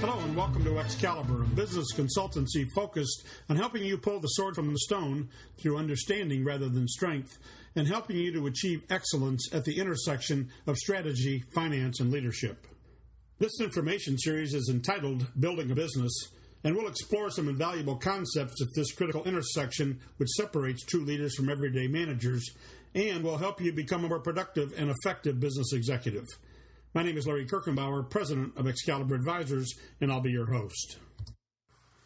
Hello and welcome to Exkalibur, a business consultancy focused on helping you pull the sword from the stone through understanding rather than strength, and helping you to achieve excellence at the intersection of strategy, finance, and leadership. This information series is entitled Building a Business, and we'll explore some invaluable concepts at this critical intersection which separates true leaders from everyday managers and will help you become a more productive and effective business executive. My name is Lary Kirchenbauer, president of Exkalibur Advisors, and I'll be your host.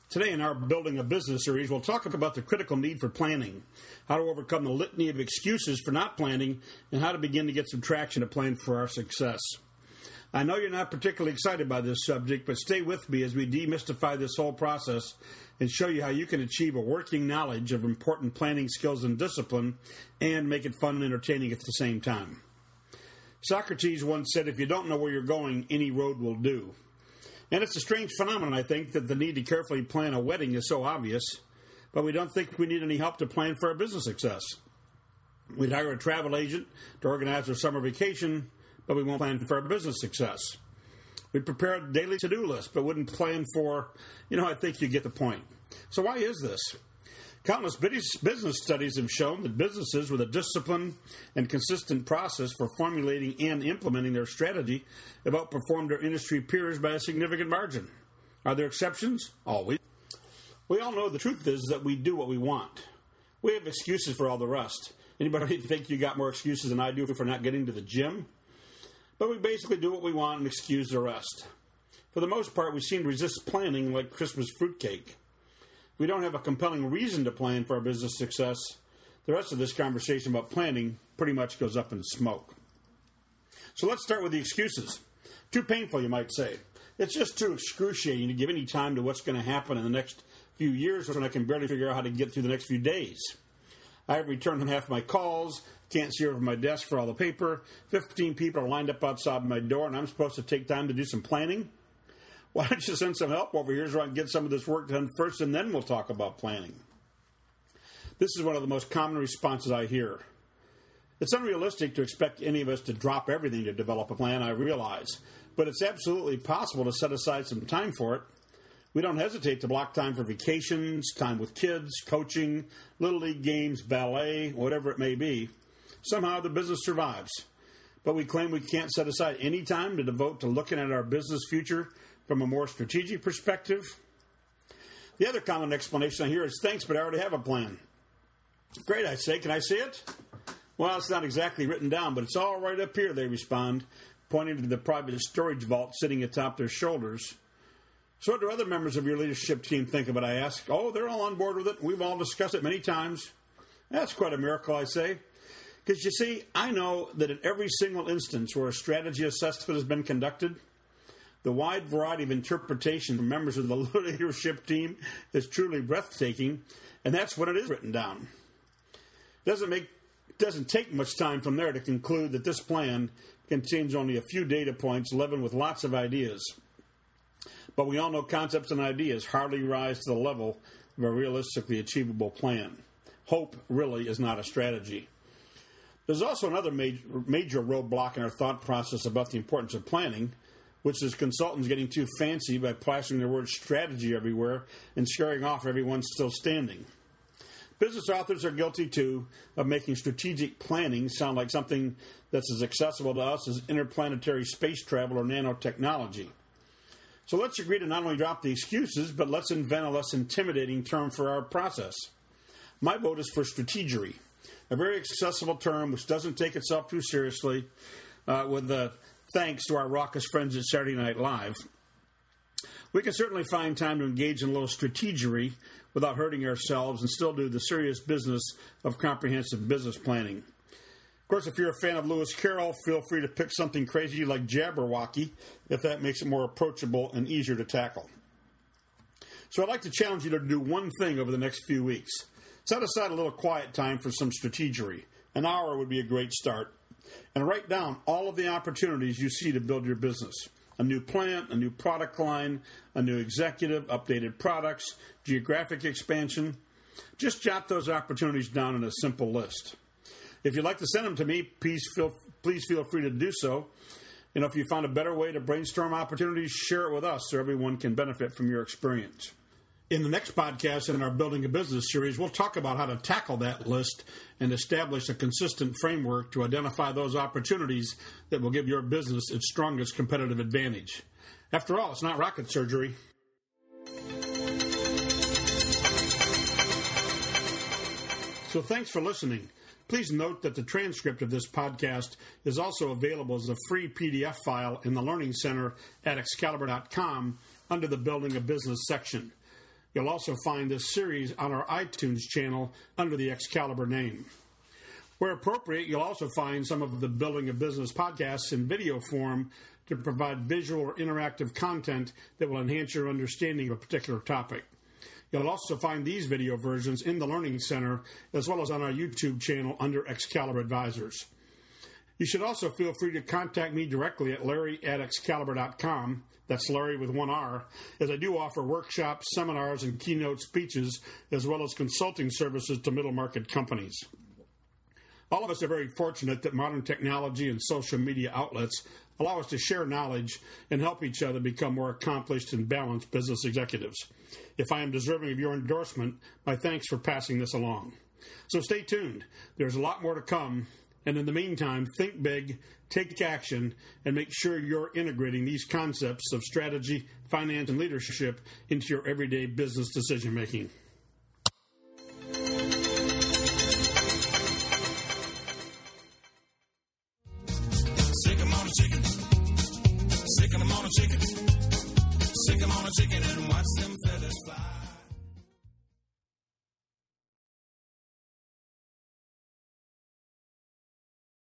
Today, in our Building a Business series, we'll talk about the critical need for planning, how to overcome the litany of excuses for not planning, and how to begin to get some traction to plan for our success. I know you're not particularly excited by this subject, but stay with me as we demystify this whole process and show you how you can achieve a working knowledge of important planning skills and discipline and make it fun and entertaining at the same time. Socrates once said, If you don't know where you're going, any road will do. And it's a strange phenomenon, I think, that the need to carefully plan a wedding is so obvious, but we don't think we need any help to plan for our business success. We'd hire a travel agent to organize our summer vacation, but we won't plan for our business success. We'd prepare a daily to do list, but wouldn't plan for, you know, I think you get the point. So, why is this? Countless business studies have shown that businesses with a disciplined and consistent process for formulating and implementing their strategy have outperformed their industry peers by a significant margin. Are there exceptions? Always. We all know the truth is that we do what we want. We have excuses for all the rest. Anybody think you got more excuses than I do for not getting to the gym? But we basically do what we want and excuse the rest. For the most part, we seem to resist planning like Christmas fruitcake we don't have a compelling reason to plan for our business success, the rest of this conversation about planning pretty much goes up in smoke. So let's start with the excuses. Too painful, you might say. It's just too excruciating to give any time to what's going to happen in the next few years when I can barely figure out how to get through the next few days. I have returned half my calls, can't see over my desk for all the paper. 15 people are lined up outside my door, and I'm supposed to take time to do some planning? Why don't you send some help over here so I can get some of this work done first, and then we'll talk about planning? This is one of the most common responses I hear. It's unrealistic to expect any of us to drop everything to develop a plan, I realize, but it's absolutely possible to set aside some time for it. We don't hesitate to block time for vacations, time with kids, coaching, little league games, ballet, whatever it may be. Somehow the business survives. But we claim we can't set aside any time to devote to looking at our business future from a more strategic perspective. The other common explanation I hear is thanks, but I already have a plan. Great, I say. Can I see it? Well, it's not exactly written down, but it's all right up here, they respond, pointing to the private storage vault sitting atop their shoulders. So, what do other members of your leadership team think of it? I ask. Oh, they're all on board with it. We've all discussed it many times. That's quite a miracle, I say. Because you see, I know that in every single instance where a strategy assessment has been conducted, the wide variety of interpretation from members of the leadership team is truly breathtaking, and that's what it is written down. Doesn't make doesn't take much time from there to conclude that this plan contains only a few data points leavened with lots of ideas. But we all know concepts and ideas hardly rise to the level of a realistically achievable plan. Hope really is not a strategy. There's also another major, major roadblock in our thought process about the importance of planning, which is consultants getting too fancy by plastering their word strategy everywhere and scaring off everyone still standing. Business authors are guilty too of making strategic planning sound like something that's as accessible to us as interplanetary space travel or nanotechnology. So let's agree to not only drop the excuses, but let's invent a less intimidating term for our process. My vote is for strategery, a very accessible term which doesn't take itself too seriously, uh, with the thanks to our raucous friends at Saturday Night Live. We can certainly find time to engage in a little strategery without hurting ourselves and still do the serious business of comprehensive business planning. Of course, if you're a fan of Lewis Carroll, feel free to pick something crazy like Jabberwocky if that makes it more approachable and easier to tackle. So I'd like to challenge you to do one thing over the next few weeks. Set aside a little quiet time for some strategery. An hour would be a great start and write down all of the opportunities you see to build your business a new plant, a new product line, a new executive, updated products, geographic expansion. Just jot those opportunities down in a simple list. If you'd like to send them to me, please feel, please feel free to do so. You know, if you found a better way to brainstorm opportunities, share it with us so everyone can benefit from your experience. In the next podcast in our Building a Business series, we'll talk about how to tackle that list and establish a consistent framework to identify those opportunities that will give your business its strongest competitive advantage. After all, it's not rocket surgery. So thanks for listening. Please note that the transcript of this podcast is also available as a free PDF file in the Learning Center at Exkalibur.com under the Building a Business section. You'll also find this series on our iTunes channel under the Exkalibur name. Where appropriate, you'll also find some of the Building a Business podcasts in video form to provide visual or interactive content that will enhance your understanding of a particular topic. You'll also find these video versions in the Learning Center as well as on our YouTube channel under Exkalibur Advisors. You should also feel free to contact me directly at lary at exkalibur.com. That's Lary with one R, as I do offer workshops, seminars, and keynote speeches, as well as consulting services to middle market companies. All of us are very fortunate that modern technology and social media outlets allow us to share knowledge and help each other become more accomplished and balanced business executives. If I am deserving of your endorsement, my thanks for passing this along. So stay tuned. There's a lot more to come. And in the meantime, think big, take action, and make sure you're integrating these concepts of strategy, finance, and leadership into your everyday business decision making. Sick 'em on a chicken. Sick 'em on a chicken. And watch them.